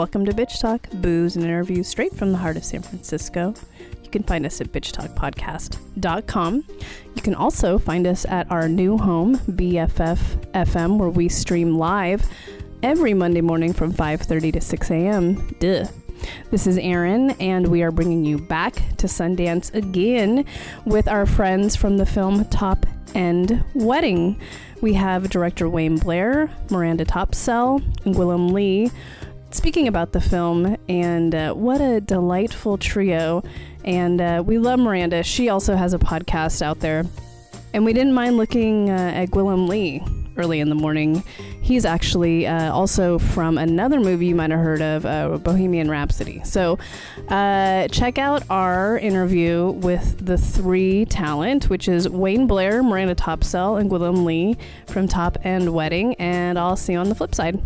Welcome to Bitch Talk, booze and interviews straight from the heart of San Francisco. You can find us at bitchtalkpodcast.com. You can also find us at our new home, BFF FM, where we stream live every Monday morning from 5:30 to 6 a.m. Duh. This is Erin, and we are bringing you back to Sundance again with our friends from the film Top End Wedding. We have director Wayne Blair, Miranda Tapsell, and Gwilym Lee speaking about the film, and uh, what a delightful trio. And uh, we love Miranda. She also has a podcast out there. And we didn't mind looking uh, at Gwilym Lee early in the morning. He's actually uh, also from another movie you might have heard of, uh, Bohemian Rhapsody. So uh, check out our interview with the three talent, which is Wayne Blair, Miranda Tapsell, and Gwilym Lee from Top End Wedding. And I'll see you on the flip side.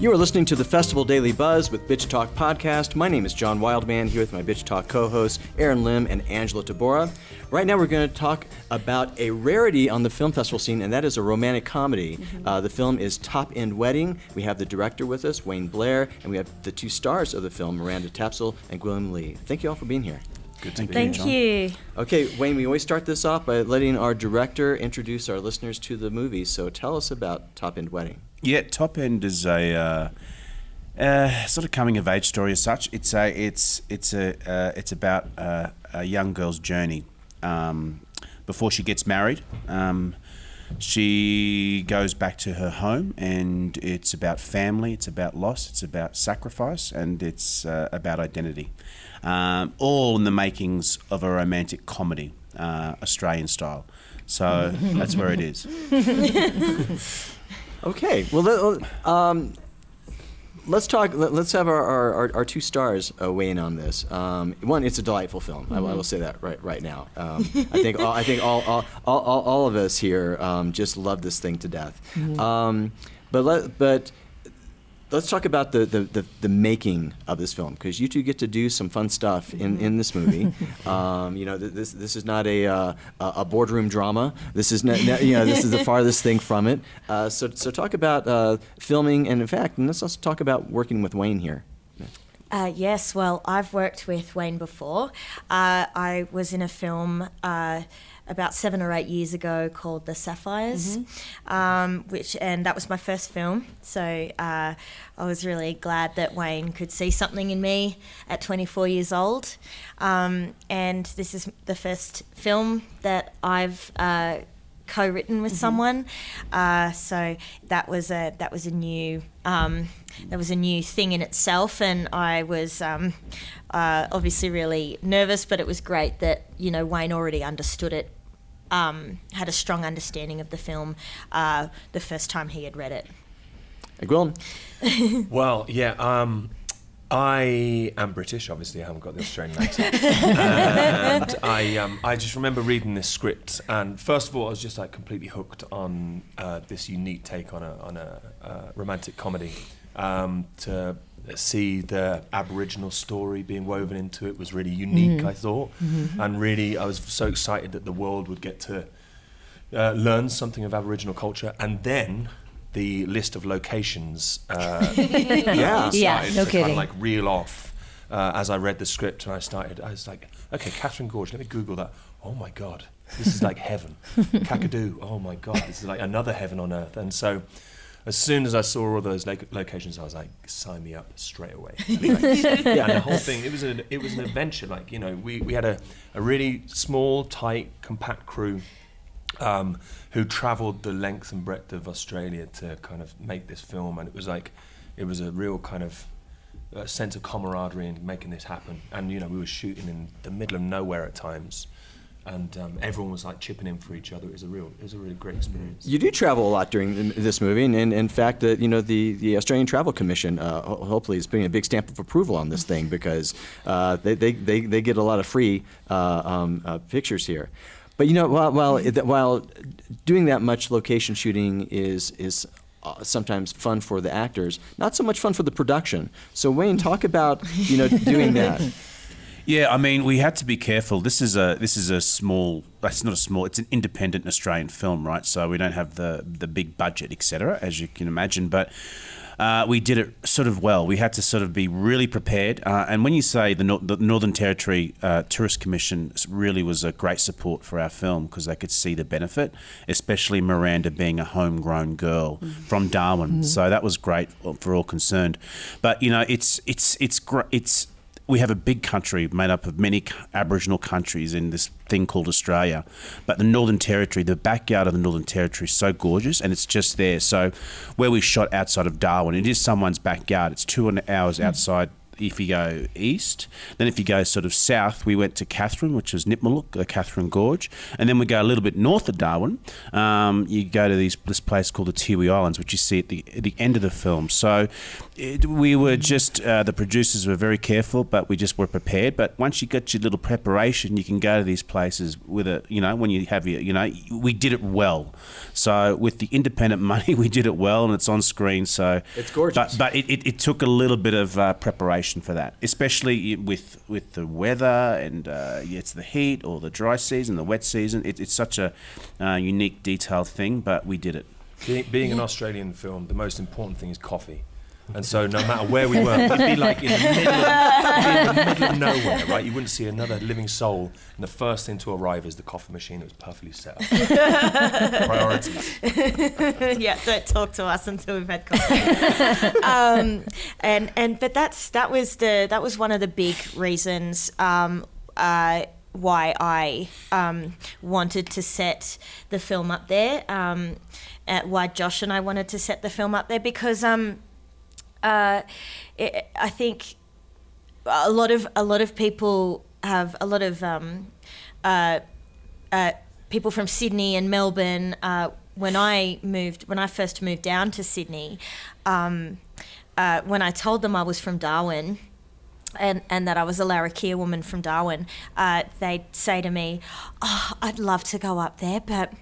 You are listening to the Festival Daily Buzz with Bitch Talk Podcast. My name is John Wildman here with my Bitch Talk co hosts, Erin Lim and Angela Tabora. Right now, we're going to talk about a rarity on the film festival scene, and that is a romantic comedy. Mm-hmm. Uh, the film is Top End Wedding. We have the director with us, Wayne Blair, and we have the two stars of the film, Miranda Tapsell and Gwilym Lee. Thank you all for being here. Good to be Thank here, you. Okay, Wayne, we always start this off by letting our director introduce our listeners to the movie. So tell us about Top End Wedding. Yeah, Top End is a. Uh, uh, sort of coming of age story as such. It's a it's it's a uh, it's about uh, a young girl's journey um, before she gets married. Um, she goes back to her home, and it's about family. It's about loss. It's about sacrifice, and it's uh, about identity. Um, all in the makings of a romantic comedy, uh, Australian style. So that's where it is. Okay, well, um, let's talk. Let, us have our, our, our, two stars uh, weigh in on this. Um, one, it's a delightful film. Mm-hmm. I, I, will mm-hmm. say that right right now. Um, I think all, I think all all, all, all of us here um, just love this thing to death. Mm-hmm. Um, but let, but let's talk about the, the, the, the, making of this film because you two get to do some fun stuff in, in this movie. um, you know, this this is not a uh, a boardroom drama. This is not, you know this is the farthest thing from it. Uh, so so talk about uh, filming and in fact, let's also talk about working with Wayne here. Uh, yes, well, I've worked with Wayne before. Uh, I was in a film uh, about seven or eight years ago called The Sapphires, mm-hmm. um, which and that was my first film. So uh, I was really glad that Wayne could see something in me at 24 years old. Um, and this is the first film that I've uh, co-written with mm-hmm. someone. Uh, so that was a that was a new um, that was a new thing in itself, and I was um, uh, obviously really nervous, but it was great that you know Wayne already understood it um, had a strong understanding of the film uh, the first time he had read it. Gwilym? well, yeah. Um, I am British, obviously. I haven't got the Australian accent. and I, um, I just remember reading this script, and first of all, I was just like completely hooked on uh, this unique take on a on a uh, romantic comedy. Um, to see the Aboriginal story being woven into it was really unique, mm. I thought. Mm-hmm. And really, I was so excited that the world would get to uh, learn something of Aboriginal culture. And then the list of locations uh, yeah. yeah, no to kidding. kind of like reel off. Uh, as I read the script and I started, I was like, okay, Katherine Gorge, let me Google that. Oh my God, this is like heaven. Kakadu, oh my God, this is like another heaven on earth. And so as soon as I saw all those lo- locations, I was like, sign me up straight away. yeah, and the whole thing, it was an it was an adventure. Like you know, we, we had a, a really small, tight, compact crew um, who travelled the length and breadth of Australia to kind of make this film, and it was like it was a real kind of uh, sense of camaraderie in making this happen. And you know, we were shooting in the middle of nowhere at times and um, everyone was like chipping in for each other. It was a real, it was a really great experience. You do travel a lot during this movie, and, and in fact, uh, you know the, the Australian Travel Commission uh, hopefully is putting a big stamp of approval on this thing because uh, they, they, they, they get a lot of free uh, um, uh, pictures here. But you know, while while, while doing that much location shooting is is uh, sometimes fun for the actors, not so much fun for the production. So Wayne, talk about you know doing that. Yeah, I mean, we had to be careful. This is a this is a small. It's not a small. It's an independent Australian film, right? So we don't have the the big budget, etc., as you can imagine. But uh, we did it sort of well. We had to sort of be really prepared. Uh, and when you say the, Nor- the Northern Territory uh, Tourist Commission really was a great support for our film because they could see the benefit, especially Miranda being a homegrown girl from Darwin. So that was great for all concerned. But you know, it's it's it's gr- it's we have a big country made up of many Aboriginal countries in this thing called Australia. But the Northern Territory, the backyard of the Northern Territory is so gorgeous and it's just there. So where we shot outside of Darwin, it is someone's backyard. It's two hours hmm. outside if you go east. Then if you go sort of south, we went to Katherine, which was Nitmiluk, the Katherine Gorge. And then we go a little bit north of Darwin. Um, you go to these, this place called the Tiwi Islands, which you see at the, at the end of the film. So it, we were just, uh, the producers were very careful, but we just were prepared. But once you get your little preparation, you can go to these places with a, you know, when you have your, you know, we did it well. So with the independent money, we did it well and it's on screen. So It's gorgeous. But, but it, it, it took a little bit of uh, preparation for that, especially with with the weather and uh, it's the heat or the dry season, the wet season. It, it's such a uh, unique, detailed thing, but we did it. Being, being an Australian film, the most important thing is coffee. And so, no matter where we were, we'd be like in the middle of, in the middle of nowhere, right? You wouldn't see another living soul, and the first thing to arrive is the coffee machine that was perfectly set up. Priorities. yeah, don't talk to us until we've had coffee. um, and and but that's that was the that was one of the big reasons um, uh, why I um, wanted to set the film up there. Um, why Josh and I wanted to set the film up there because um, uh, it, I think a lot of a lot of people have a lot of um, uh, uh, people from Sydney and Melbourne. Uh, when I moved, when I first moved down to Sydney, um, uh, when I told them I was from Darwin. And, and that I was a Larrakia woman from Darwin, uh, they'd say to me, oh, I'd love to go up there, but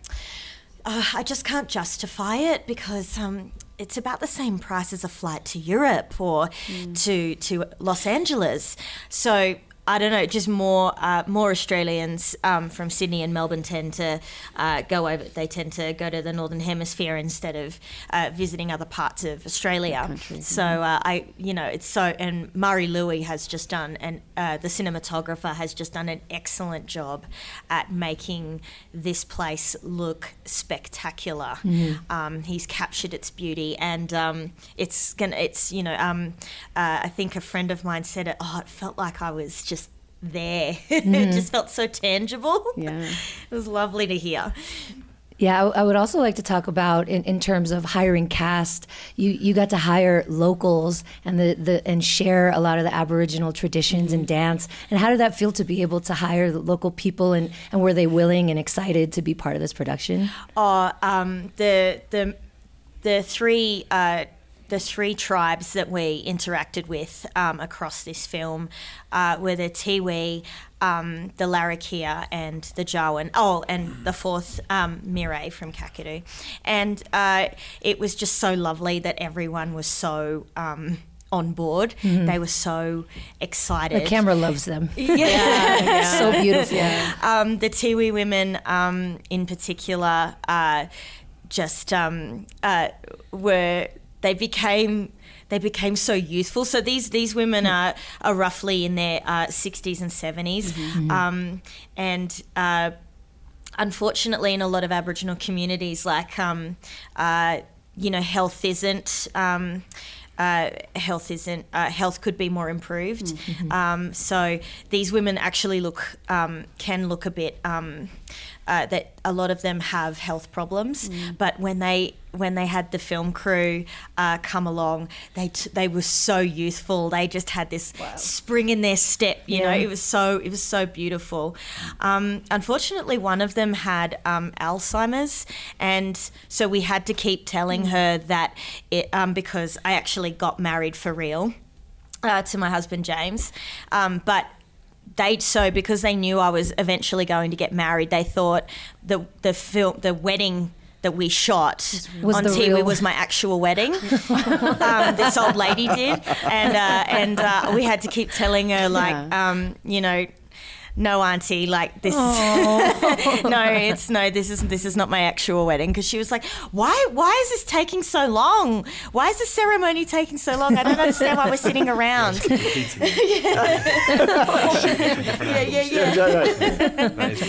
I just can't justify it because um, it's about the same price as a flight to Europe or hmm. to to Los Angeles. So I don't know, just more uh, more Australians um, from Sydney and Melbourne tend to uh, go over. They tend to go to the northern hemisphere instead of uh, visiting other parts of Australia. So uh, I, you know, it's so. And Murray Lui has just done, and uh, the cinematographer has just done an excellent job at making this place look spectacular. Um, he's captured its beauty, and um, it's gonna. It's you know, um, uh, I think a friend of mine said it. Oh, it felt like I was just there. it just felt so tangible. Yeah. it was lovely to hear. Yeah, I, would also like to talk about in, in terms of hiring cast. You you got to hire locals and the, the and share a lot of the Aboriginal traditions and dance. And how did that feel to be able to hire the local people and, and were they willing and excited to be part of this production? Oh, um, the the the three uh, the three tribes that we interacted with um, across this film uh, were the Tiwi, um, the Larrakia, and the Jawoyn. Oh, and the fourth um, Mirarr from Kakadu, and uh, it was just so lovely that everyone was so. Um, on board, they were so excited. The camera loves them. yeah, so beautiful. um, the Tiwi women, um, in particular, uh, just um, uh, were they became they became so youthful. So these these women are are roughly in their uh, sixties and 70s um, and. Uh, Unfortunately, in a lot of Aboriginal communities, like um, uh, you know, health isn't um, uh, health isn't uh, health could be more improved. Um, so these women actually look um, can look a bit um, uh, that a lot of them have health problems, but when they when they had the film crew uh, come along, they t- they were so youthful. They just had this spring in their step. You know, it was so it was so beautiful. Um, unfortunately, one of them had um, Alzheimer's, and so we had to keep telling her that it um, because I actually got married for real uh, to my husband James, um, but they so because they knew I was eventually going to get married, they thought the the film the wedding that we shot Was on TV real- was my actual wedding. um, this old lady did, and uh, and uh, we had to keep telling her like, Yeah. um, you know. No, auntie, like this. No, it's no. This is this is not my actual wedding because she was like, "Why? Why is this taking so long? Why is the ceremony taking so long? I don't understand why we're sitting around." yeah, yeah, yeah. That is-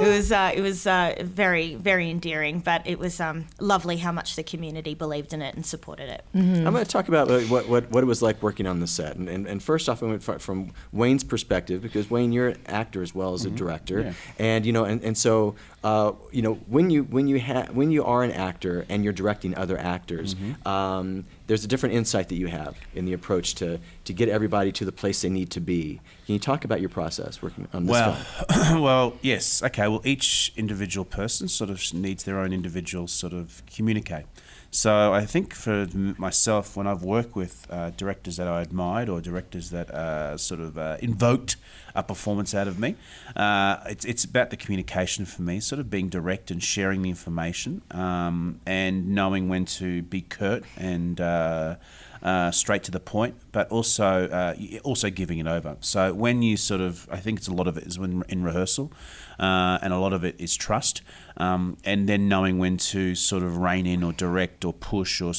It was uh, it was uh, very very endearing, but it was um, lovely how much the community believed in it and supported it. I'm going to talk about what, what, what it was like working on the set. And, and, and first off, I went from Wayne's perspective, because Wayne, you're an actor as well as a director. Yeah. And, you know, and, and so, uh, you know, when you, when, you ha- when you are an actor and you're directing other actors, um, there's a different insight that you have in the approach to, to get everybody to the place they need to be. Can you talk about your process working on this Well, film? well, yes. Okay. Well, each individual person sort of needs their own individual sort of communicate. So I think for myself, when I've worked with uh, directors that I admired or directors that uh, sort of uh, invoked a performance out of me, uh, it's, it's about the communication for me, sort of being direct and sharing the information um, and knowing when to be curt and uh, uh, straight to the point, but also uh, also giving it over. So when you sort of, I think it's a lot of it is when in rehearsal, uh, and a lot of it is trust, um, and then knowing when to sort of rein in or direct or push or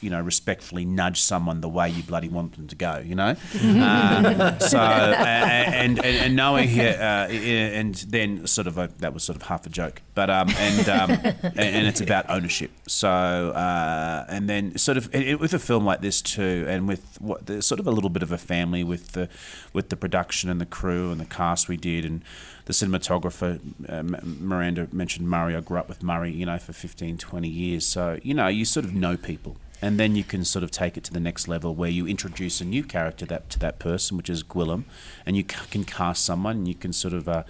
you know respectfully nudge someone the way you bloody want them to go. You know, uh, so and, and and knowing here, uh, and then sort of a, that was sort of half a joke, but um, and um, and, and it's about ownership. So uh, and then sort of it- with a film like this too, and with what there's sort of a little bit of a family with the with the production and the crew and the cast we did and the cinematographer uh, Miranda mentioned Murray. I grew up with Murray, you know, for 15, 20 years. So you know, you sort of know people. And then you can sort of take it to the next level where you introduce a new character that to that person, which is Gwilym, and you ca- can cast someone. And you can sort of, uh,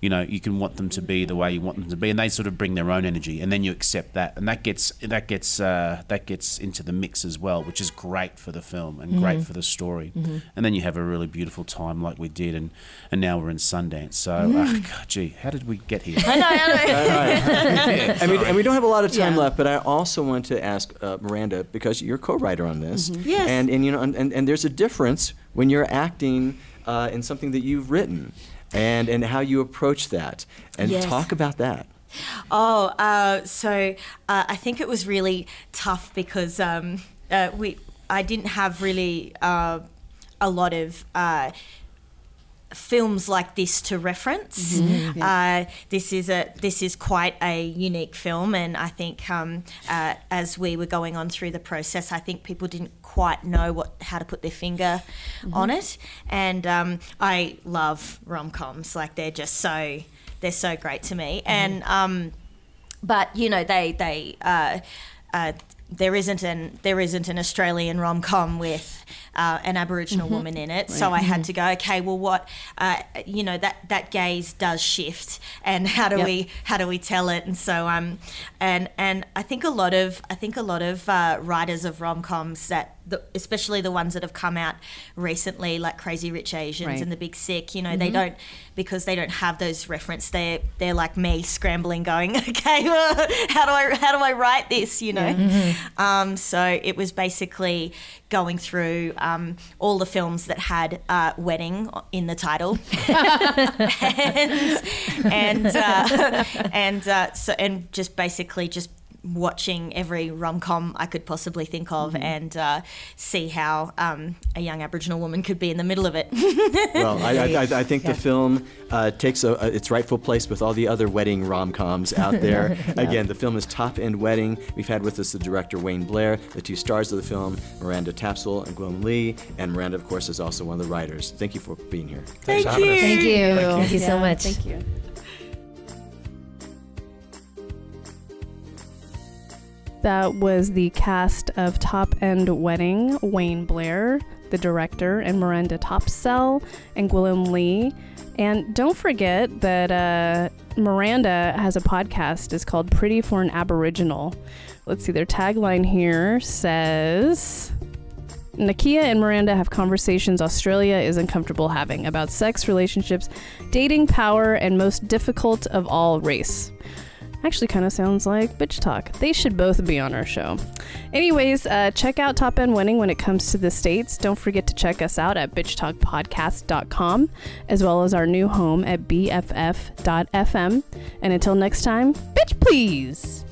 you know, you can want them to be the way you want them to be, and they sort of bring their own energy, and then you accept that, and that gets that gets uh, that gets into the mix as well, which is great for the film and great for the story. And then you have a really beautiful time like we did, and and now we're in Sundance. So, uh, God, gee, how did we get here? I know, I know. and, we, and we don't have a lot of time Yeah. left, but I also want to ask uh, Miranda because you're co-writer on this, Yes. and and you know, and, and, and there's a difference when you're acting uh, in something that you've written, and and how you approach that, and Yes. talk about that. Oh, uh, so uh, I think it was really tough because um, uh, we I didn't have really uh, a lot of. Films like this to reference. Uh, this is a this is quite a unique film, and I think um, uh, as we were going on through the process, I think people didn't quite know what how to put their finger on it. And um, I love rom coms; like they're just so they're so great to me. And um, but you know they they uh, uh, there isn't an there isn't an Australian rom com with uh, an Aboriginal woman in it, so I had to go okay. Well, what uh, you know that that gaze does shift, and how do Yep. we how do we tell it? And so um and and I think a lot of I think a lot of uh, writers of rom coms that the, especially the ones that have come out recently, like Crazy Rich Asians Right. and The Big Sick, you know, they don't because they don't have those reference. They're they're like me scrambling, going, okay, well, how do I how do I write this? You know, um, so it was basically going through um, all the films that had uh, wedding in the title, and and uh, and uh, so and just basically just watching every rom com I could possibly think of and uh, see how um, a young Aboriginal woman could be in the middle of it. Well, I, I, I- I think the film uh, takes a, a- its rightful place with all the other wedding rom-coms out there. Again, the film is Top End Wedding. We've had with us the director Wayne Blair, the two stars of the film, Miranda Tapsell and Gwilym Lee, and Miranda, of course, is also one of the writers. Thank you for being here. Thanks for having us. Thank you. Thank you so Yeah, much. Thank you. That was the cast of Top End Wedding, Wayne Blair, the director, and Miranda Tapsell, and Gwilym Lee. And don't forget that uh, Miranda has a podcast. It's called Pretty for an Aboriginal. Let's see, their tagline here says Nakkiah and Miranda have conversations Australia is uncomfortable having about sex, relationships, dating, power, and most difficult of all, race. Actually kind of sounds like Bitch Talk. They should both be on our show. Anyways, uh, check out Top End Wedding when it comes to the States. Don't forget to check us out at bitchtalkpodcast.com, as well as our new home at bff.fm. And until next time, bitch please!